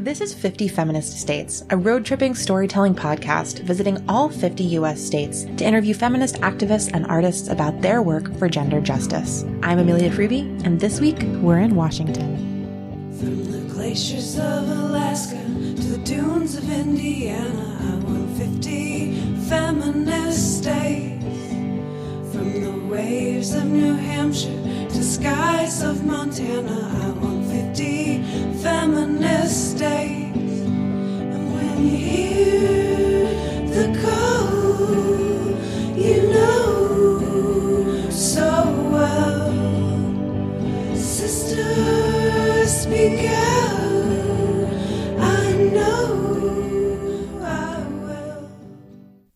This is 50 Feminist States, a road tripping storytelling podcast visiting all 50 US states to interview feminist activists and artists about their work for gender justice. I'm Amelia Freebie, and this week we're in Washington. From the glaciers of Alaska to the dunes of Indiana, I want 50 feminist states. From the waves of New Hampshire to skies of Montana, I want 50 feminist states. And when you hear the call, you know so well. Sisters, speak out. I know I will.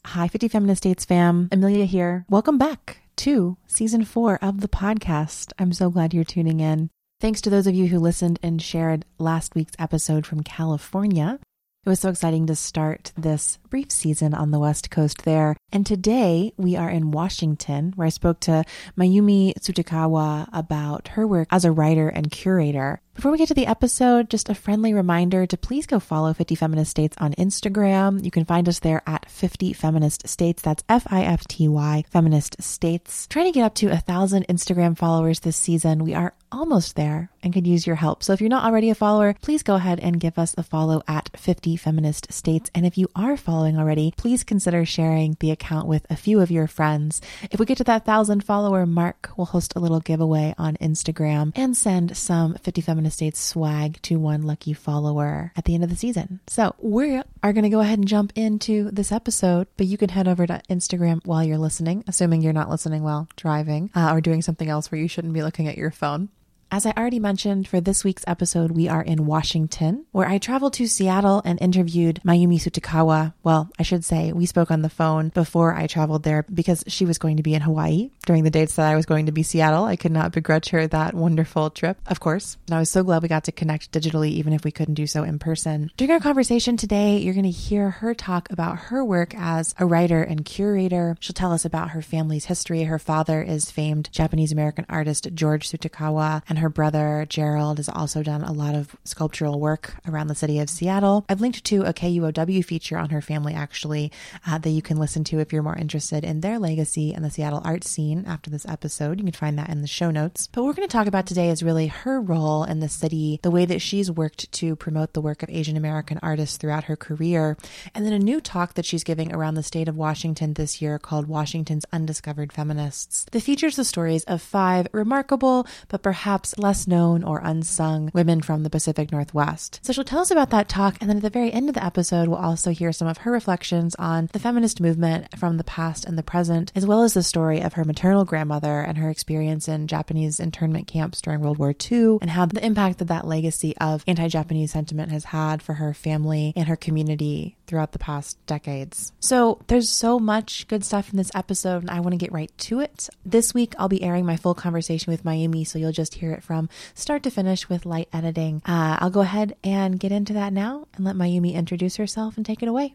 Hi, 50 Feminist States fam. Amelia here. Welcome back to season four of the podcast. I'm so glad you're tuning in. Thanks to those of you who listened and shared last week's episode from California. It was so exciting to start this brief season on the West Coast there. And today we are in Washington, where I spoke to Mayumi Tsutakawa about her work as a writer and curator. Before we get to the episode, just a friendly reminder to please go follow 50 Feminist States on Instagram. You can find us there at 50 Feminist States. That's F I F T Y Feminist States. Trying to get up to a thousand Instagram followers this season. We are almost there and could use your help. So if you're not already a follower, please go ahead and give us a follow at 50 Feminist States. And if you are following already, please consider sharing the account with a few of your friends. If we get to that thousand follower mark, we'll host a little giveaway on Instagram and send some 50 Feminist States swag to one lucky follower at the end of the season. So we are going to go ahead and jump into this episode, but you can head over to Instagram while you're listening, assuming you're not listening while driving uh, or doing something else where you shouldn't be looking at your phone. As I already mentioned, for this week's episode, we are in Washington, where I traveled to Seattle and interviewed Mayumi Tsutakawa. Well, I should say we spoke on the phone before I traveled there because she was going to be in Hawaii during the dates that I was going to be Seattle. I could not begrudge her that wonderful trip, of course. And I was so glad we got to connect digitally, even if we couldn't do so in person. During our conversation today, you're going to hear her talk about her work as a writer and curator. She'll tell us about her family's history. Her father is famed Japanese American artist George Tsutakawa, and her brother Gerald has also done a lot of sculptural work around the city of Seattle. I've linked to a KUOW feature on her family, actually, uh, that you can listen to if you're more interested in their legacy and the Seattle art scene after this episode. You can find that in the show notes. But what we're going to talk about today is really her role in the city, the way that she's worked to promote the work of Asian American artists throughout her career, and then a new talk that she's giving around the state of Washington this year called Washington's Undiscovered Feminists. That features the stories of five remarkable, but perhaps less known or unsung women from the Pacific Northwest. So she'll tell us about that talk, and then at the very end of the episode, we'll also hear some of her reflections on the feminist movement from the past and the present, as well as the story of her maternal grandmother and her experience in Japanese internment camps during World War II, and how the impact that that legacy of anti Japanese sentiment has had for her family and her community throughout the past decades. So there's so much good stuff in this episode, and I want to get right to it. This week, I'll be airing my full conversation with Mayumi, so you'll just hear it from start to finish with light editing. Uh, I'll go ahead and get into that now and let Mayumi introduce herself and take it away.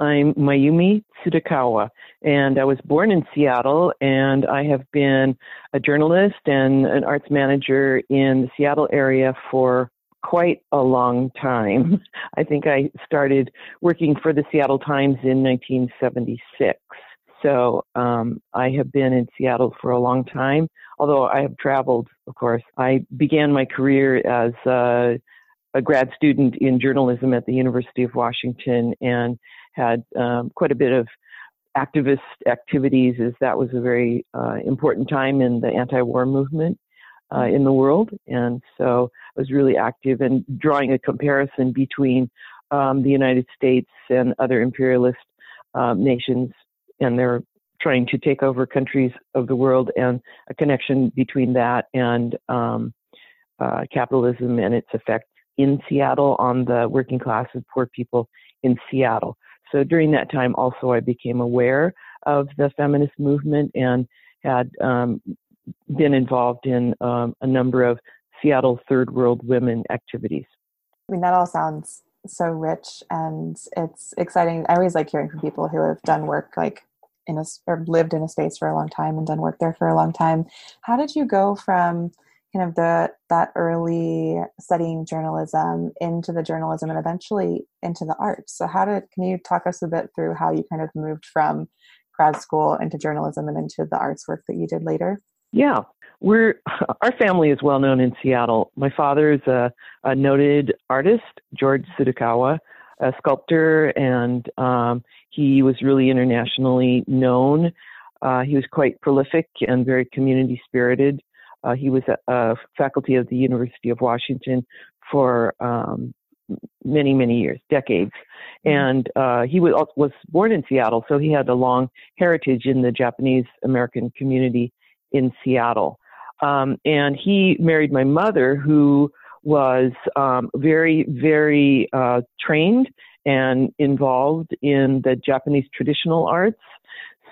I'm Mayumi Tsutakawa, and I was born in Seattle, and I have been a journalist and an arts manager in the Seattle area for quite a long time. I think I started working for the Seattle Times in 1976. So um, I have been in Seattle for a long time, although I have traveled, of course. I began my career as a, a grad student in journalism at the University of Washington and had um, quite a bit of activist activities as that was a very uh, important time in the anti-war movement uh, in the world. And so I was really active in drawing a comparison between um, the United States and other imperialist um, nations and their trying to take over countries of the world and a connection between that and um, uh, capitalism and its effect in Seattle on the working class and poor people in Seattle. So during that time, also, I became aware of the feminist movement and had um, been involved in um, a number of Seattle third world women activities. I mean, that all sounds so rich and it's exciting. I always like hearing from people who have done work like in a or lived in a space for a long time and done work there for a long time. How did you go from kind of the that early studying journalism into the journalism and eventually into the arts. So how did can you talk us a bit through how you kind of moved from grad school into journalism and into the arts work that you did later? Yeah, we're our family is well known in Seattle. My father is a, a noted artist, George Tsutakawa, a sculptor, and um, he was really internationally known. Uh, he was quite prolific and very community spirited. Uh, he was a, a, faculty of the University of Washington for um, many, many years, decades. Mm-hmm. And uh, he was, was born in Seattle, so he had a long heritage in the Japanese American community in Seattle. Um, and he married my mother, who was um, very, very uh, trained and involved in the Japanese traditional arts.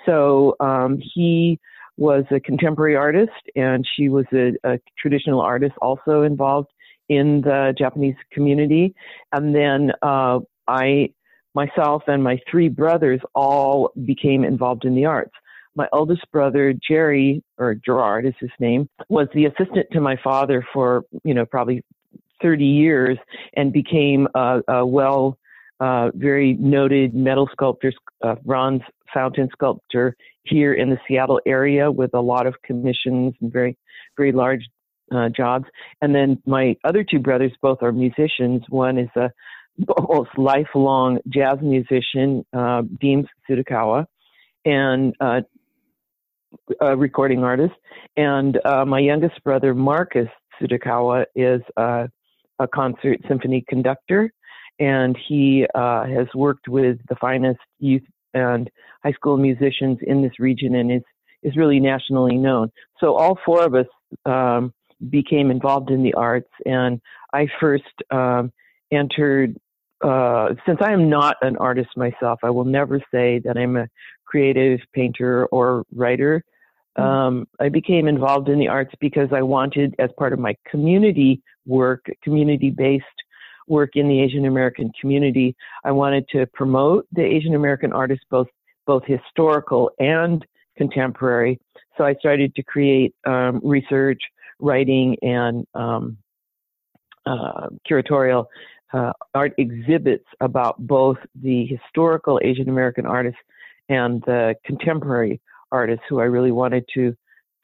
So um, he was a contemporary artist, and she was a, a, traditional artist also involved in the Japanese community. And then uh, I, myself, and my three brothers all became involved in the arts. My oldest brother, Jerry, or Gerard is his name, was the assistant to my father for, you know, probably 30 years and became a, a well, uh, very noted metal sculptor, uh, bronze fountain sculptor here in the Seattle area with a lot of commissions and very, very large uh, jobs. And then my other two brothers both are musicians. One is a almost lifelong jazz musician, uh, Deems Tsutakawa, and uh, a recording artist. And uh, my youngest brother, Marcus Tsutakawa, is uh a concert symphony conductor. And he uh, has worked with the finest youth and high school musicians in this region and is, is really nationally known. So all four of us um, became involved in the arts. And I first um, entered, uh, since I am not an artist myself, I will never say that I'm a creative painter or writer. Mm-hmm. Um, I became involved in the arts because I wanted, as part of my community work, community based work in the Asian American community, I wanted to promote the Asian American artists, both both historical and contemporary. So I started to create um, research writing and um, uh, curatorial uh, art exhibits about both the historical Asian American artists and the contemporary artists who I really wanted to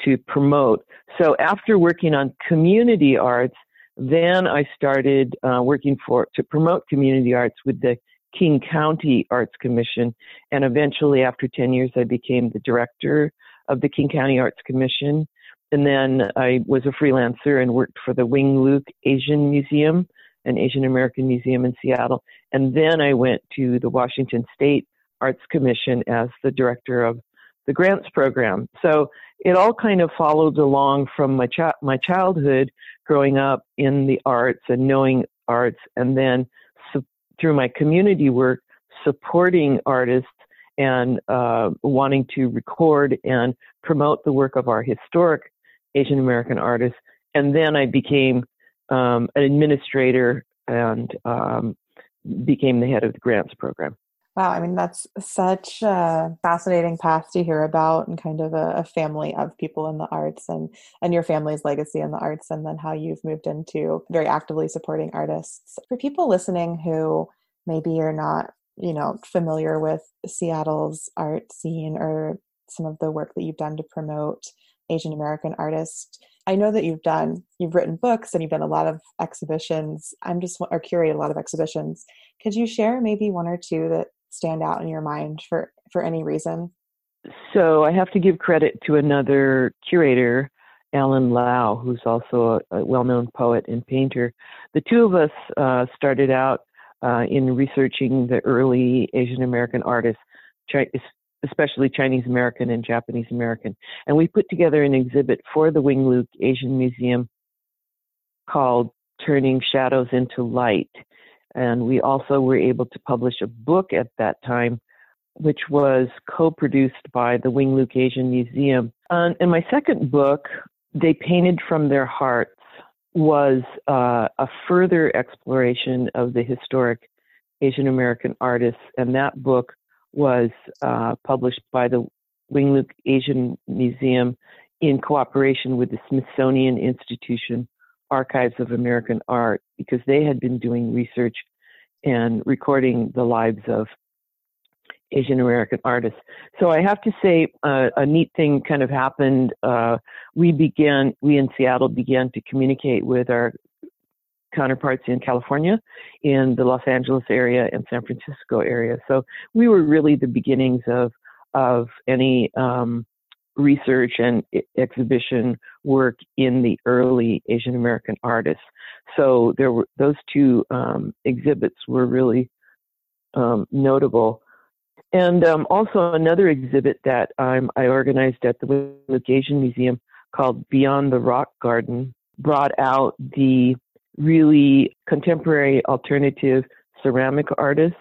to promote. So after working on community arts, then I started uh, working for to promote community arts with the King County Arts Commission, and eventually, after 10 years, I became the director of the King County Arts Commission. And then I was a freelancer and worked for the Wing Luke Asian Museum, an Asian American museum in Seattle. And then I went to the Washington State Arts Commission as the director of the grants program. So it all kind of followed along from my chi- my childhood, growing up in the arts and knowing arts, and then su- through my community work, supporting artists and uh, wanting to record and promote the work of our historic Asian American artists. And then I became um, an administrator and um, became the head of the grants program. Wow, I mean, that's such a fascinating path to hear about and kind of a, a, family of people in the arts and, and your family's legacy in the arts, and then how you've moved into very actively supporting artists. For people listening who maybe are not, you know, familiar with Seattle's art scene or some of the work that you've done to promote Asian American artists. I know that you've done, you've written books and you've done a lot of exhibitions. I'm just, or curated a lot of exhibitions. Could you share maybe one or two that stand out in your mind for, for any reason? So I have to give credit to another curator, Alan Lau, who's also a, a well known poet and painter. The two of us uh, started out uh, in researching the early Asian American artists, especially Chinese American and Japanese American. And we put together an exhibit for the Wing Luke Asian Museum called Turning Shadows into Light. And we also were able to publish a book at that time, which was co produced by the Wing Luke Asian Museum. Um, and my second book, They Painted from Their Hearts, was uh, a further exploration of the historic Asian American artists. And that book was uh, published by the Wing Luke Asian Museum in cooperation with the Smithsonian Institution Archives of American Art because they had been doing research and recording the lives of Asian American artists. So I have to say, uh, a neat thing kind of happened. Uh, we began, we in Seattle began to communicate with our counterparts in California, in the Los Angeles area and San Francisco area. So we were really the beginnings of of any um, research and exhibition work in the early Asian American artists. So there were those two um, exhibits were really um, notable. And um, also another exhibit that I organized at the Asian Museum called Beyond the Rock Garden brought out the really contemporary alternative ceramic artists.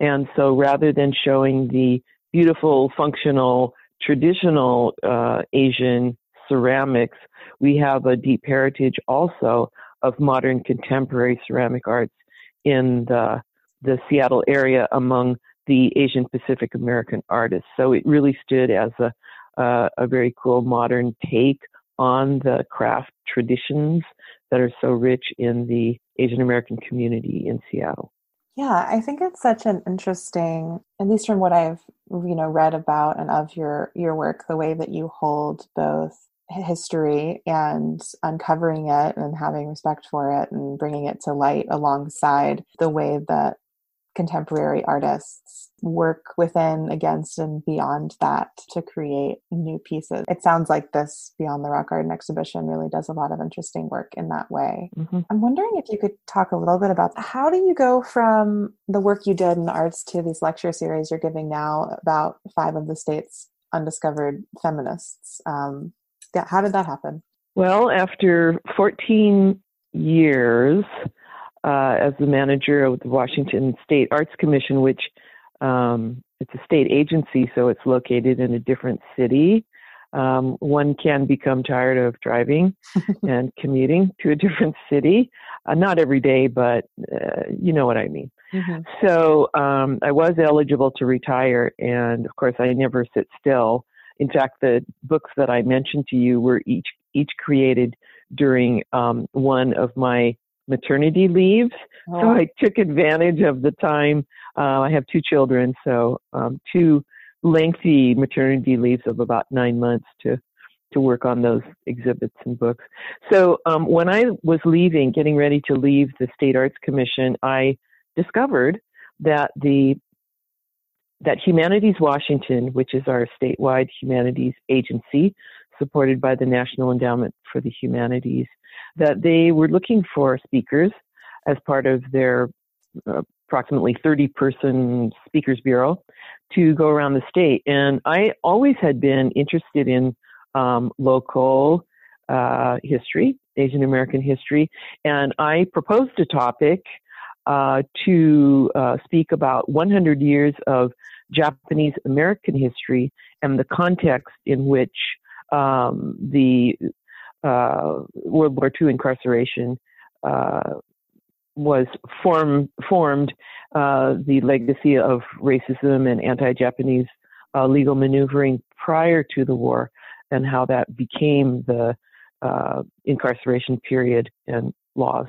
And so rather than showing the beautiful, functional, traditional uh, Asian ceramics, we have a deep heritage also of modern contemporary ceramic arts in the, the Seattle area among the Asian Pacific American artists. So it really stood as a, uh, a very cool modern take on the craft traditions that are so rich in the Asian American community in Seattle. Yeah, I think it's such an interesting, at least from what I've you know read about and of your your work, the way that you hold both history and uncovering it and having respect for it and bringing it to light alongside the way that contemporary artists work within, against, and beyond that to create new pieces. It sounds like this Beyond the Rock Garden exhibition really does a lot of interesting work in that way. Mm-hmm. I'm wondering if you could talk a little bit about how do you go from the work you did in the arts to these lecture series you're giving now about five of the state's undiscovered feminists. Um, yeah, how did that happen? Well, after 14 years, uh, as the manager of the Washington State Arts Commission, which um, it's a state agency, so it's located in a different city. Um, one can become tired of driving and commuting to a different city. Uh, not every day, but uh, you know what I mean. Mm-hmm. So um, I was eligible to retire, and of course, I never sit still. In fact, the books that I mentioned to you were each each created during um, one of my maternity leaves. Oh. So I took advantage of the time. Uh, I have two children, so um, two lengthy maternity leaves of about nine months to to work on those exhibits and books. So um, when I was leaving, getting ready to leave the State Arts Commission, I discovered that the that Humanities Washington, which is our statewide humanities agency, supported by the National Endowment for the Humanities, that they were looking for speakers as part of their uh, approximately 30 person speakers bureau to go around the state. And I always had been interested in um, local uh, history, Asian American history, and I proposed a topic uh, to uh, speak about 100 years of Japanese American history and the context in which um, the uh, World War II incarceration uh, was form, formed uh, the legacy of racism and anti-Japanese uh, legal maneuvering prior to the war, and how that became the uh, incarceration period and laws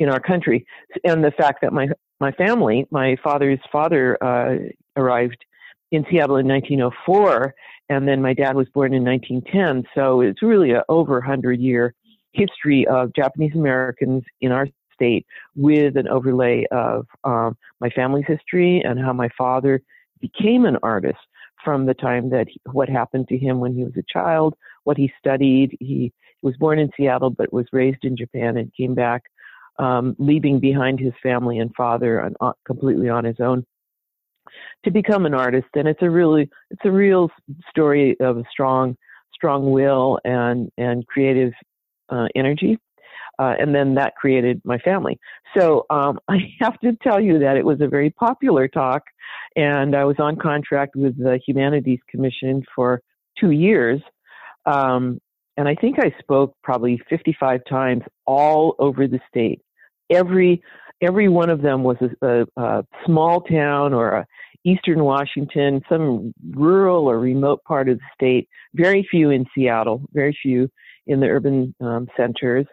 in our country, and the fact that my my family, my father's father, uh, arrived in Seattle in 1904 and then my dad was born in 1910. So it's really a over 100 year history of Japanese Americans in our state with an overlay of um, my family's history and how my father became an artist from the time that he, what happened to him when he was a child, what he studied. He was born in Seattle but was raised in Japan and came back, um, leaving behind his family and father on, uh, completely on his own to become an artist. And it's a really it's a real story of a strong strong will and and creative uh, energy uh, and then that created my family. So um, i have to tell you that it was a very popular talk and i was on contract with the humanities commission for two years um, and i think i spoke probably 55 times all over the state every every one of them was a, a, a small town or a eastern Washington, some rural or remote part of the state, very few in Seattle, very few in the urban um, centers.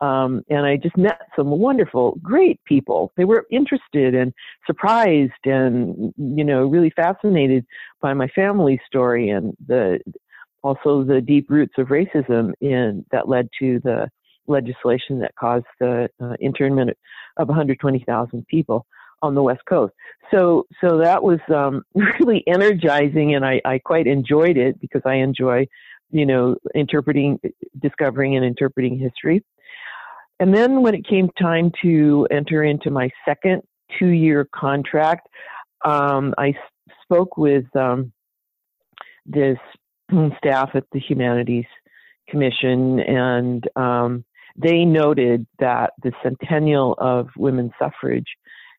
Um, and I just met some wonderful, great people. They were interested and surprised and, you know, really fascinated by my family story and the, also the deep roots of racism in that led to the legislation that caused the uh, internment of 120,000 people on the West Coast. So, so that was um, really energizing, and I, I quite enjoyed it because I enjoy, you know, interpreting, discovering, and interpreting history. And then when it came time to enter into my second two-year contract, um, I spoke with um, this staff at the Humanities Commission, and um, they noted that the centennial of women's suffrage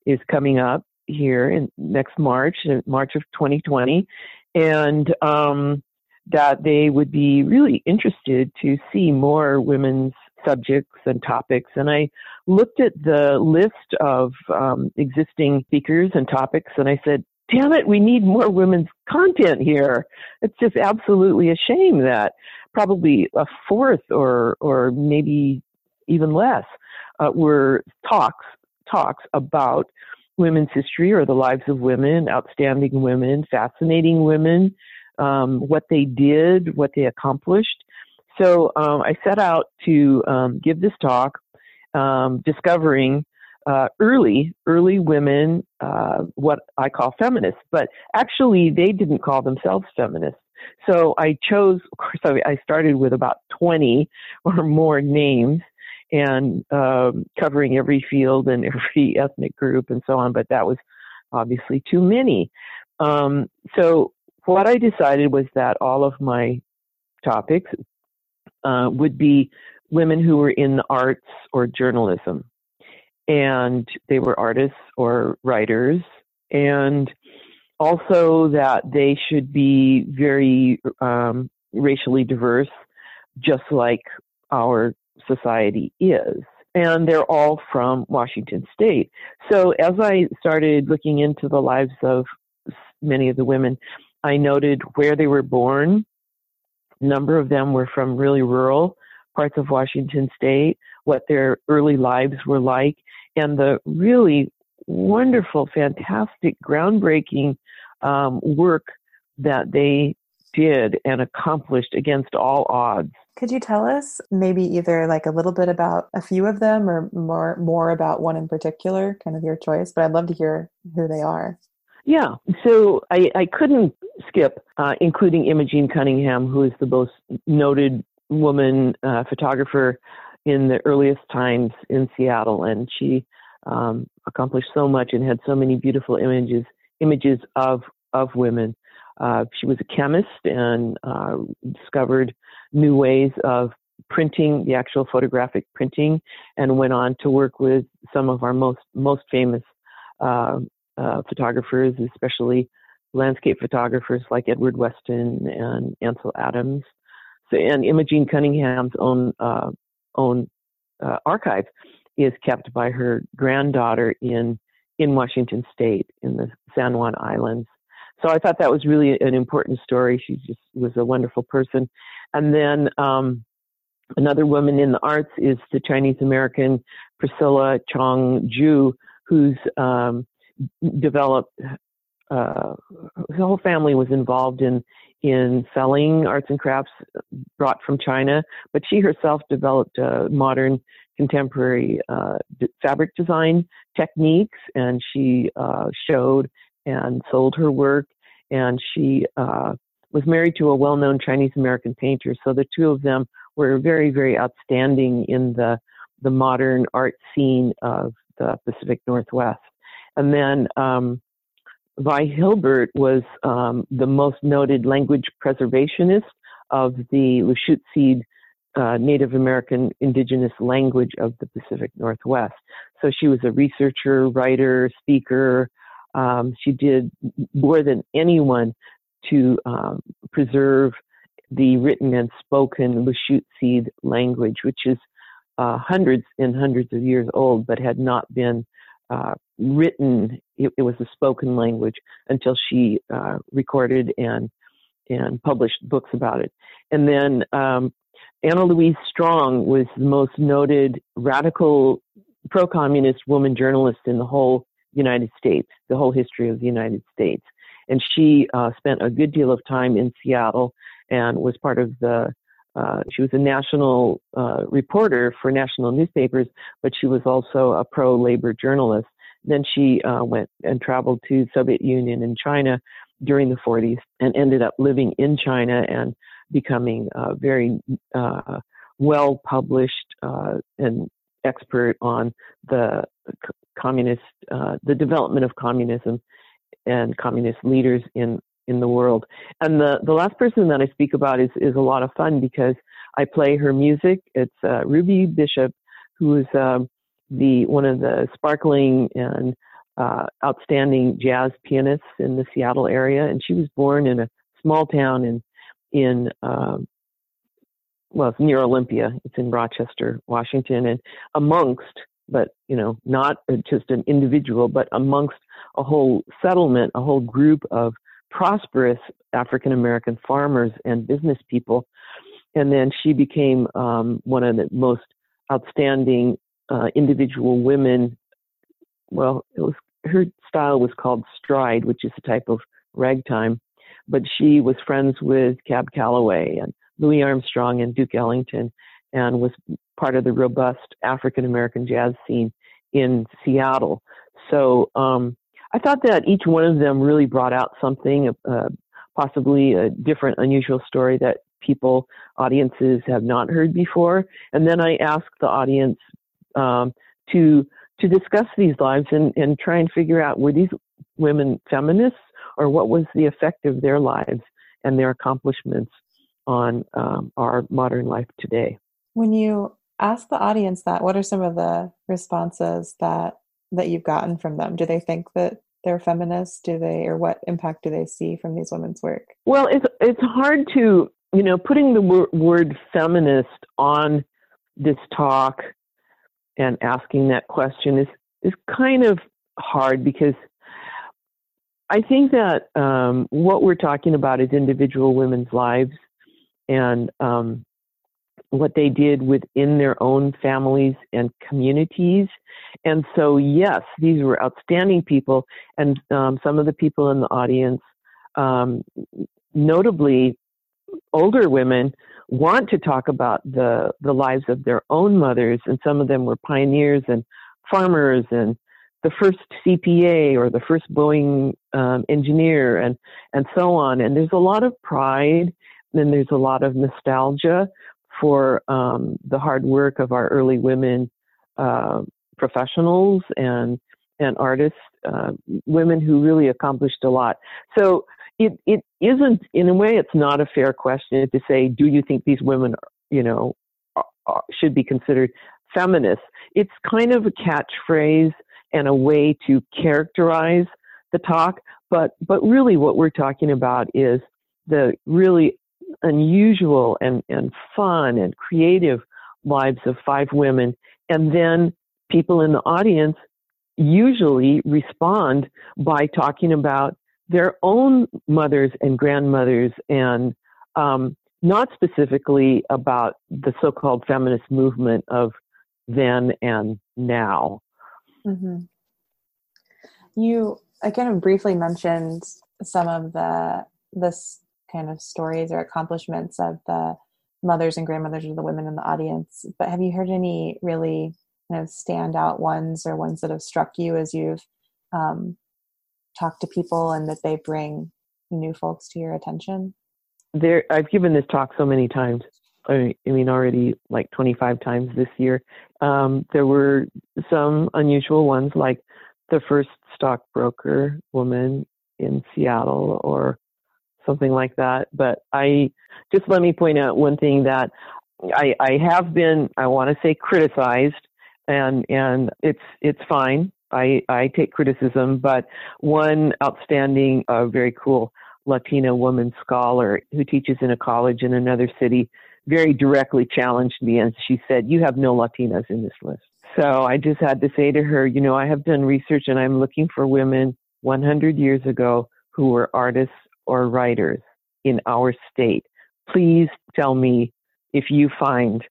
is coming up here in next March, March of 2020, and um, that they would be really interested to see more women's subjects and topics. And I looked at the list of um, existing speakers and topics, and I said, damn it, we need more women's content here. It's just absolutely a shame that probably a fourth or or maybe even less uh, were talks talks about women's history or the lives of women, outstanding women, fascinating women, um, what they did, what they accomplished. So um, I set out to um, give this talk, um, discovering uh, early, early women, uh, what I call feminists, but actually they didn't call themselves feminists. So I chose, of course, I started with about 20 or more names and um, covering every field and every ethnic group and so on, but that was obviously too many. Um, so what I decided was that all of my topics uh, would be women who were in the arts or journalism and they were artists or writers, and also that they should be very um, racially diverse, just like our society is. And they're all from Washington State. So as I started looking into the lives of many of the women, I noted where they were born. A number of them were from really rural parts of Washington State, what their early lives were like, and the really wonderful, fantastic, groundbreaking um, work that they did and accomplished against all odds. Could you tell us maybe either like a little bit about a few of them or more more about one in particular, kind of your choice, but I'd love to hear who they are. Yeah, so I, I couldn't skip uh, including Imogen Cunningham, who is the most noted woman uh, photographer in the earliest times in Seattle, and she um, accomplished so much and had so many beautiful images images of of women. Uh, she was a chemist and uh, discovered new ways of printing the actual photographic printing, and went on to work with some of our most most famous uh, uh photographers, especially landscape photographers like Edward Weston and Ansel Adams. So, and Imogen Cunningham's own uh, own uh, archive is kept by her granddaughter in in Washington State in the San Juan Islands. So I thought that was really an important story. She just was a wonderful person. And then um, another woman in the arts is the Chinese American Priscilla Chong Jue, who's um, developed. Uh, the whole family was involved in in selling arts and crafts brought from China, but she herself developed modern contemporary uh, fabric design techniques, and she uh, showed and sold her work. And she uh, was married to a well-known Chinese American painter, so the two of them were very, very outstanding in the the modern art scene of the Pacific Northwest. And then um, Vi Hilbert was um, the most noted language preservationist of the Lushootseed uh, Native American indigenous language of the Pacific Northwest. So she was a researcher, writer, speaker. Um, she did more than anyone to um, preserve the written and spoken Lushootseed language, which is uh, hundreds and hundreds of years old, but had not been uh, written it, it was a spoken language until she uh, recorded and and published books about it. And then um, Anna Louise Strong was the most noted radical pro-communist woman journalist in the whole United States, the whole history of the United States. And she uh, spent a good deal of time in Seattle and was part of the uh, she was a national uh, reporter for national newspapers, but she was also a pro-labor journalist. Then she uh, went and traveled to Soviet Union and China during the 40s and ended up living in China and becoming a very uh, well published uh, and expert on the communist, uh, the development of communism and communist leaders in in the world. And the, the last person that I speak about is, is a lot of fun because I play her music. It's uh, Ruby Bishop, who is um, the one of the sparkling and uh, outstanding jazz pianists in the Seattle area, and she was born in a small town in in um, well, it's near Olympia. It's in Rochester, Washington, and amongst, but you know, not just an individual, but amongst a whole settlement, a whole group of prosperous African American farmers and business people. And then she became um, one of the most outstanding uh, individual women. Well, it was her style was called stride, which is a type of ragtime. But she was friends with Cab Calloway and Louis Armstrong and Duke Ellington, and was part of the robust African American jazz scene in Seattle. So um, I thought that each one of them really brought out something, uh, possibly a different, unusual story that people, audiences have not heard before. And then I asked the audience um, to to discuss these lives and, and try and figure out were these women feminists or what was the effect of their lives and their accomplishments on um, our modern life today. When you ask the audience that, what are some of the responses that that you've gotten from them? Do they think that they're feminists? Do they, or what impact do they see from these women's work? Well, it's it's hard to you know putting the wor- word feminist on this talk and asking that question is is kind of hard because I think that um, what we're talking about is individual women's lives and um, what they did within their own families and communities. And so, yes, these were outstanding people, and um, some of the people in the audience, um, notably older women, want to talk about the the lives of their own mothers, and some of them were pioneers and farmers and the first CPA or the first Boeing um, engineer and and so on. And there's a lot of pride and there's a lot of nostalgia for um, the hard work of our early women uh, professionals and and artists, uh, women who really accomplished a lot. So it it isn't in a way it's not a fair question to say do you think these women you know are, should be considered feminists. It's kind of a catchphrase and a way to characterize the talk, but but really what we're talking about is the really unusual and, and fun and creative lives of five women. And then people in the audience usually respond by talking about their own mothers and grandmothers and um, not specifically about the so called feminist movement of then and now. Mm-hmm. You, I kind of briefly mentioned some of the this kind of stories or accomplishments of the mothers and grandmothers or the women in the audience. But have you heard any really kind of standout ones or ones that have struck you as you've um, talked to people and that they bring new folks to your attention? There, I've given this talk so many times. I mean, already like 25 times this year. Um, there were some unusual ones, like the first stockbroker woman in Seattle, or something like that. But I just let me point out one thing that I, I have been, I want to say, criticized, and and it's it's fine. I I take criticism, but one outstanding, uh, very cool Latina woman scholar who teaches in a college in another city very directly challenged me, and she said, "You have no Latinas in this list." So I just had to say to her, you know, I have done research and I'm looking for women 100 years ago who were artists or writers in our state. Please tell me if you find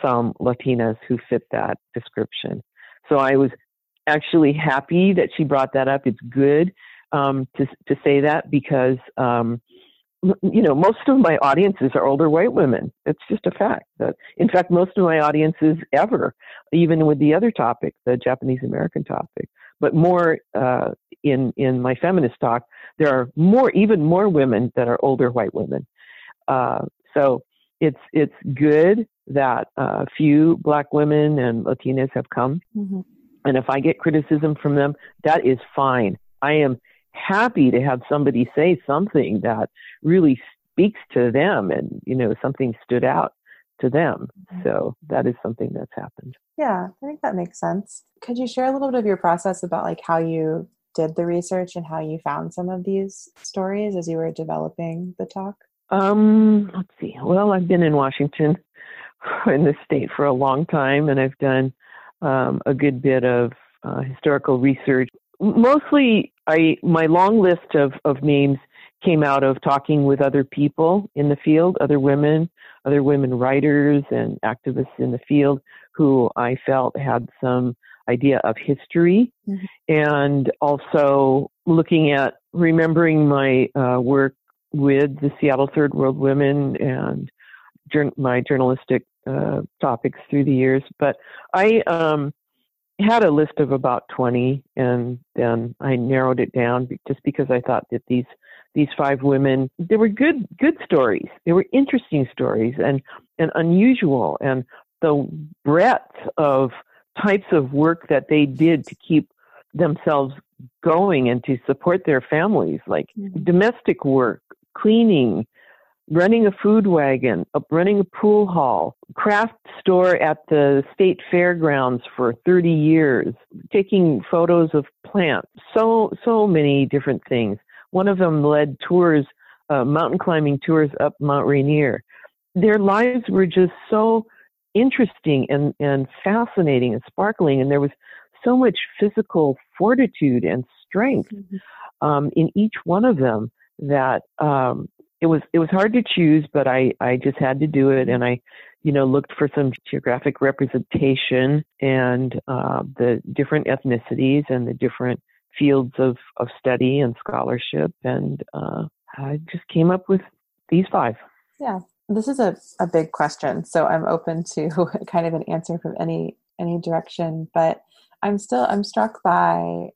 some Latinas who fit that description. So I was actually happy that she brought that up. It's good um, to to say that because um, you know most of my audiences are older white women. It's just a fact. That, in fact, most of my audiences ever, even with the other topic, the Japanese American topic, but more uh, in in my feminist talk, there are more even more women that are older white women. Uh, so it's it's good that uh, few black women and Latinas have come. Mm-hmm. And if I get criticism from them, that is fine. I am happy to have somebody say something that really speaks to them and, you know, something stood out to them. Mm-hmm. So that is something that's happened. Yeah, I think that makes sense. Could you share a little bit of your process about like how you did the research and how you found some of these stories as you were developing the talk? Um, let's see. Well, I've been in Washington in the state for a long time, and I've done um, a good bit of uh, historical research. Mostly, I my long list of, of names came out of talking with other people in the field, other women, other women writers and activists in the field who I felt had some idea of history, mm-hmm. and also looking at remembering my uh, work with the Seattle Third World Women and my journalistic uh, topics through the years, but I um, had a list of about 20, and then I narrowed it down just because I thought that these these five women they were good good stories. They were interesting stories and and unusual, and the breadth of types of work that they did to keep themselves going and to support their families, like mm-hmm. domestic work, cleaning, running a food wagon, running a pool hall, craft store at the state fairgrounds for 30 years, taking photos of plants, so so many different things. One of them led tours, uh, mountain climbing tours up Mount Rainier. Their lives were just so interesting and, and fascinating and sparkling, and there was so much physical fortitude and strength mm-hmm. um, in each one of them that um, it was it was hard to choose, but I I just had to do it, and I you know looked for some geographic representation and uh, the different ethnicities and the different fields of of study and scholarship, and uh, I just came up with these five. Yeah, this is a, a big question, so I'm open to kind of an answer from any any direction, but I'm still I'm struck by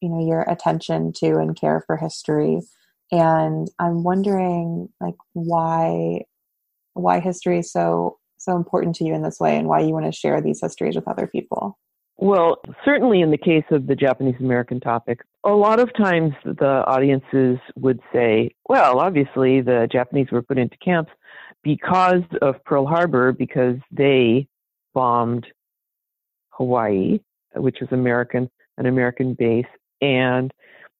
you know your attention to and care for history and i'm wondering like why why history is so so important to you in this way and why you want to share these histories with other people? Well certainly in the case of the japanese american topic a lot of times the audiences would say well obviously the japanese were put into camps because of pearl harbor because they bombed hawaii which was american an american base and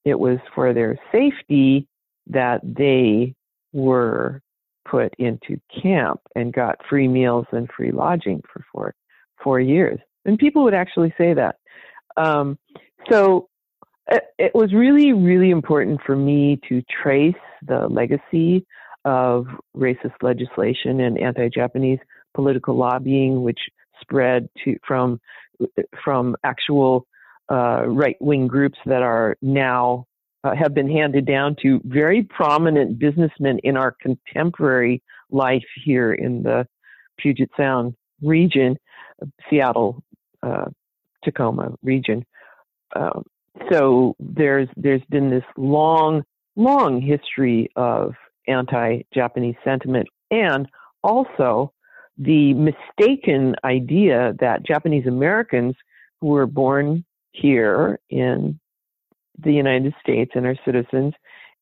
it was for their safety that they were put into camp and got free meals and free lodging for four four years. And people would actually say that. Um, so it, it was really, really important for me to trace the legacy of racist legislation and anti-Japanese political lobbying, which spread to from from actual uh, right-wing groups that are now uh, have been handed down to very prominent businessmen in our contemporary life here in the Puget Sound region, Seattle, uh, Tacoma region. Uh, so there's there's been this long, long history of anti-Japanese sentiment, and also the mistaken idea that Japanese Americans who were born here in the United States and our citizens,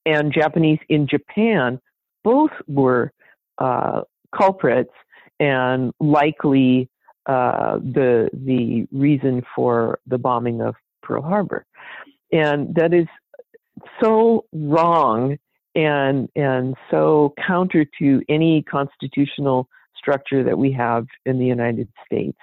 and Japanese in Japan both were uh, culprits and likely uh, the the reason for the bombing of Pearl Harbor, and that is so wrong and and so counter to any constitutional structure that we have in the United States.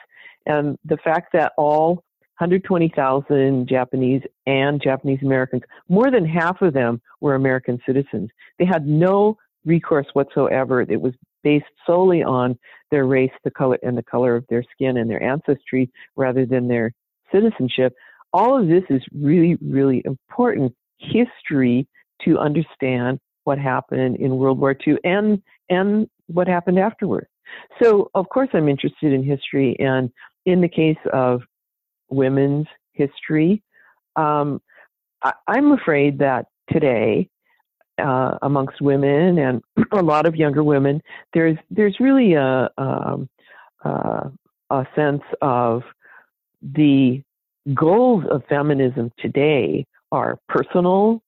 And the fact that all 120,000 Japanese and Japanese Americans, more than half of them were American citizens. They had no recourse whatsoever. It was based solely on their race, the color, and the color of their skin and their ancestry rather than their citizenship. All of this is really, really important history to understand what happened in World War II and and what happened afterwards. So, of course, I'm interested in history, and in the case of women's history, um, I, am afraid that today, uh, amongst women and a lot of younger women, there's there's really a um, uh, a sense of the goals of feminism today are personal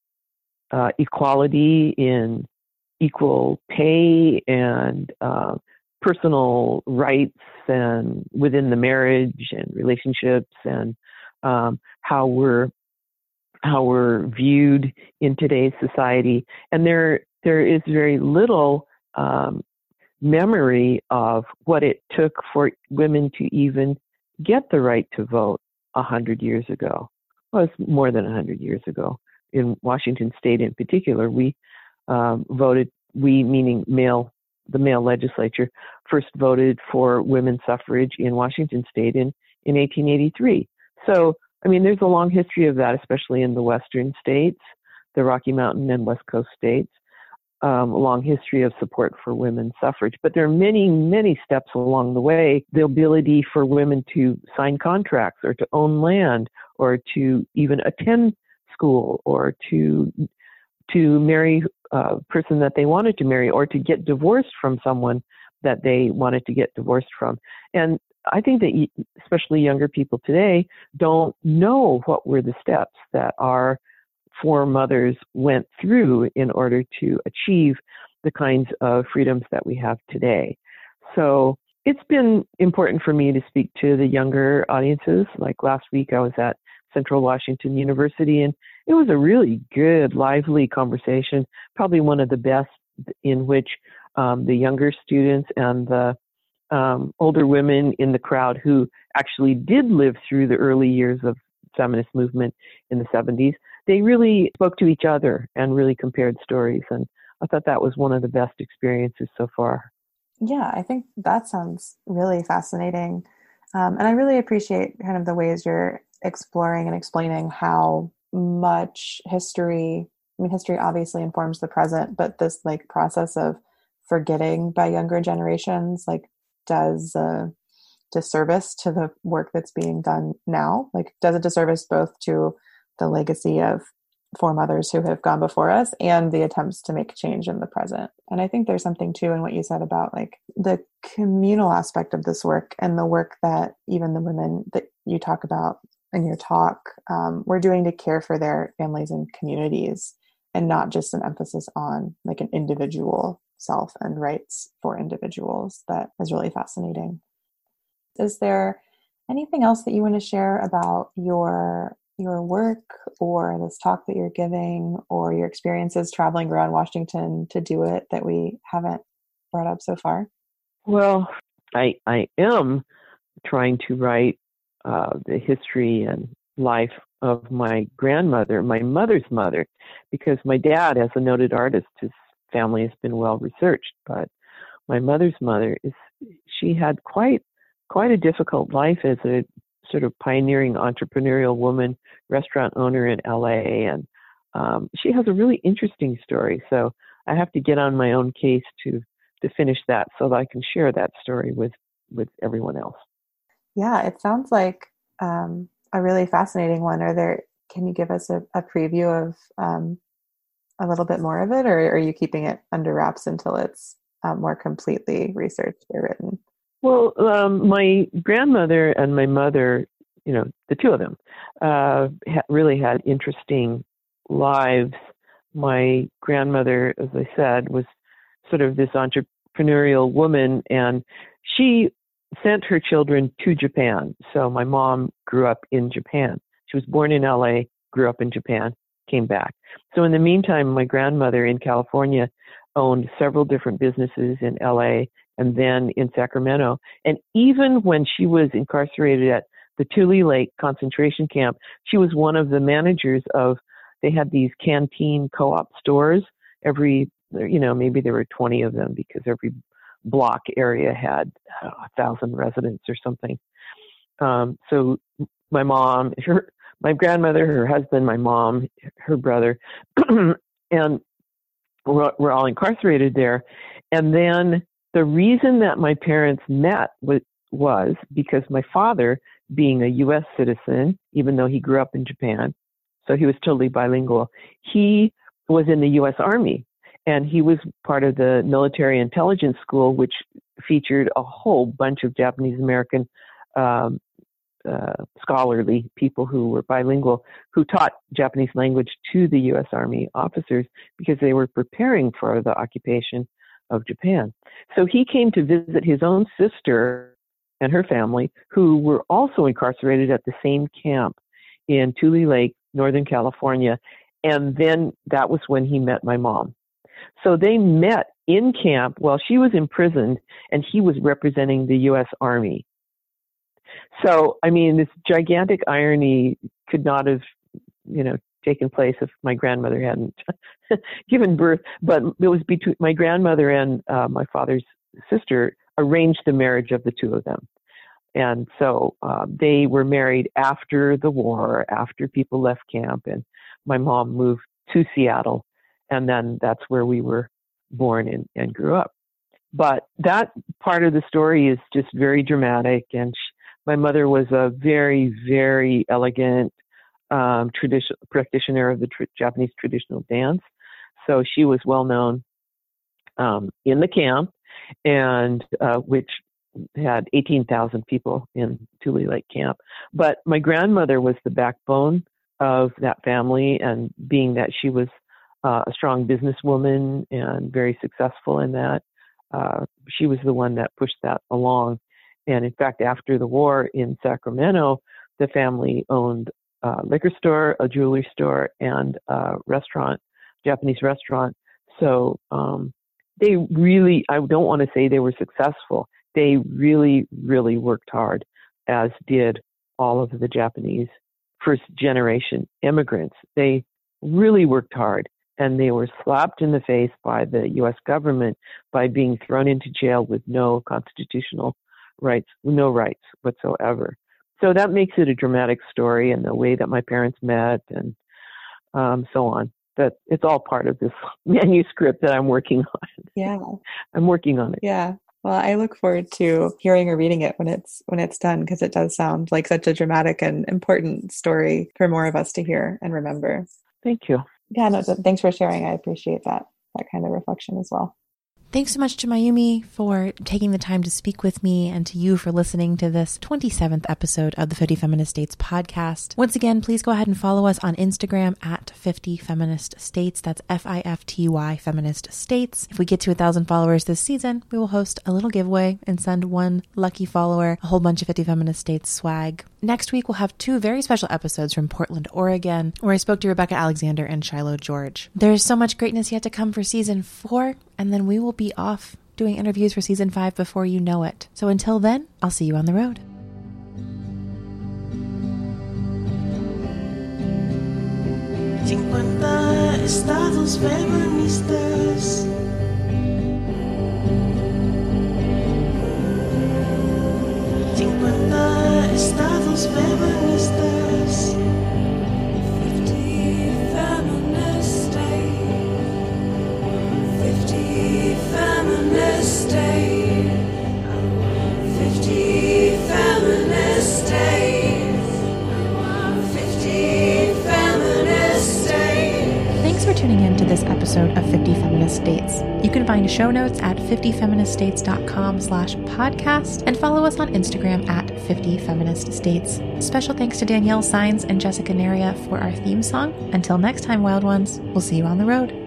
uh, equality in equal pay and uh, personal rights and within the marriage and relationships and um, how we're how we're viewed in today's society. And there there is very little um, memory of what it took for women to even get the right to vote a hundred years ago. Well more than a hundred years ago. In Washington State in particular we um, voted we meaning male the male legislature first voted for women's suffrage in Washington state in, in 1883. So, I mean, there's a long history of that, especially in the western states, the Rocky Mountain and West Coast states, um, a long history of support for women's suffrage. But there are many, many steps along the way. The ability for women to sign contracts or to own land or to even attend school or to to marry a person that they wanted to marry or to get divorced from someone that they wanted to get divorced from. And I think that especially younger people today don't know what were the steps that our foremothers went through in order to achieve the kinds of freedoms that we have today. So it's been important for me to speak to the younger audiences. Like last week, I was at Central Washington University, and it was a really good, lively conversation, probably one of the best in which um, the younger students and the um, older women in the crowd who actually did live through the early years of feminist movement in the 70s, they really spoke to each other and really compared stories. And I thought that was one of the best experiences so far. Yeah, I think that sounds really fascinating. Um, and I really appreciate kind of the ways you're exploring and explaining how much history I mean history obviously informs the present, but this like process of forgetting by younger generations like does a disservice to the work that's being done now. Like does a disservice both to the legacy of foremothers who have gone before us and the attempts to make change in the present. And I think there's something too in what you said about like the communal aspect of this work and the work that even the women that you talk about in your talk um, we're doing to care for their families and communities and not just an emphasis on like an individual self and rights for individuals. That is really fascinating. Is there anything else that you want to share about your your work or this talk that you're giving or your experiences traveling around washington to do it that we haven't brought up so far? Well i i am trying to write uh, the history and life of my grandmother, my mother's mother, because my dad, as a noted artist, his family has been well researched. But my mother's mother is she had quite quite a difficult life as a sort of pioneering entrepreneurial woman, restaurant owner in LA, and um, she has a really interesting story. So I have to get on my own case to to finish that so that I can share that story with with everyone else. Yeah, it sounds like um, a really fascinating one. Are there? Can you give us a, a preview of um, a little bit more of it, or are you keeping it under wraps until it's um, more completely researched or written? Well, um, my grandmother and my mother, you know, the two of them, uh, ha- really had interesting lives. My grandmother, as I said, was sort of this entrepreneurial woman, and she sent her children to Japan. So my mom grew up in Japan. She was born in LA, grew up in Japan, came back. So in the meantime, my grandmother in California owned several different businesses in LA and then in Sacramento. And even when she was incarcerated at the Tule Lake concentration camp, she was one of the managers of, they had these canteen co op stores. Every, you know, maybe there were 20 of them because every block area had a thousand residents or something. Um, so my mom, her, my grandmother, her husband, my mom, her brother, and we're, we're all incarcerated there. And then the reason that my parents met was, was because my father, being a U.S. citizen, even though he grew up in Japan, so he was totally bilingual, he was in the U.S. Army. And he was part of the military intelligence school, which featured a whole bunch of Japanese American um, uh, scholarly people who were bilingual who taught Japanese language to the U.S. Army officers because they were preparing for the occupation of Japan. So he came to visit his own sister and her family, who were also incarcerated at the same camp in Tule Lake, Northern California. And then that was when he met my mom. So they met in camp while she was imprisoned and he was representing the U.S. Army. So, I mean, this gigantic irony could not have, you know, taken place if my grandmother hadn't given birth. But it was between my grandmother and uh, my father's sister arranged the marriage of the two of them. And so uh, they were married after the war, after people left camp, and my mom moved to Seattle, and then that's where we were born and, and grew up. But that part of the story is just very dramatic, and she, my mother was a very, very elegant um, practitioner of the tr- Japanese traditional dance. So she was well known um, in the camp, and uh, which had 18,000 people in Tule Lake Camp. But my grandmother was the backbone of that family, and being that she was uh, a strong businesswoman and very successful in that, uh, she was the one that pushed that along. And in fact, after the war in Sacramento, the family owned a liquor store, a jewelry store, and a restaurant, Japanese restaurant. So um, they really, I don't want to say they were successful. They really, really worked hard, as did all of the Japanese first generation immigrants. They really worked hard and they were slapped in the face by the US government by being thrown into jail with no constitutional rights, no rights whatsoever. So that makes it a dramatic story and the way that my parents met and um, so on. That it's all part of this manuscript that I'm working on. Yeah, I'm working on it. Yeah. Well, I look forward to hearing or reading it when it's when it's done because it does sound like such a dramatic and important story for more of us to hear and remember. Thank you. Yeah, no, thanks for sharing. I appreciate that that kind of reflection as well. Thanks so much to Mayumi for taking the time to speak with me and to you for listening to this 27th episode of the 50 Feminist States podcast. Once again, please go ahead and follow us on Instagram at 50 Feminist States. That's F I F T Y Feminist States. If we get to a thousand followers this season, we will host a little giveaway and send one lucky follower a whole bunch of 50 Feminist States swag. Next week, we'll have two very special episodes from Portland, Oregon, where I spoke to Rebecca Alexander and Shiloh George. There's so much greatness yet to come for season four, and then we will be off doing interviews for season five before you know it. So until then, I'll see you on the road. 50 estados feministas. Cincuenta estados feministas. Tuning in to this episode of 50 Feminist States. You can find show notes at 50feministstates.com slash podcast and follow us on Instagram at 50 Feminist States. Special thanks to Danielle Signs and Jessica Naria for our theme song. Until next time, wild ones, we'll see you on the road.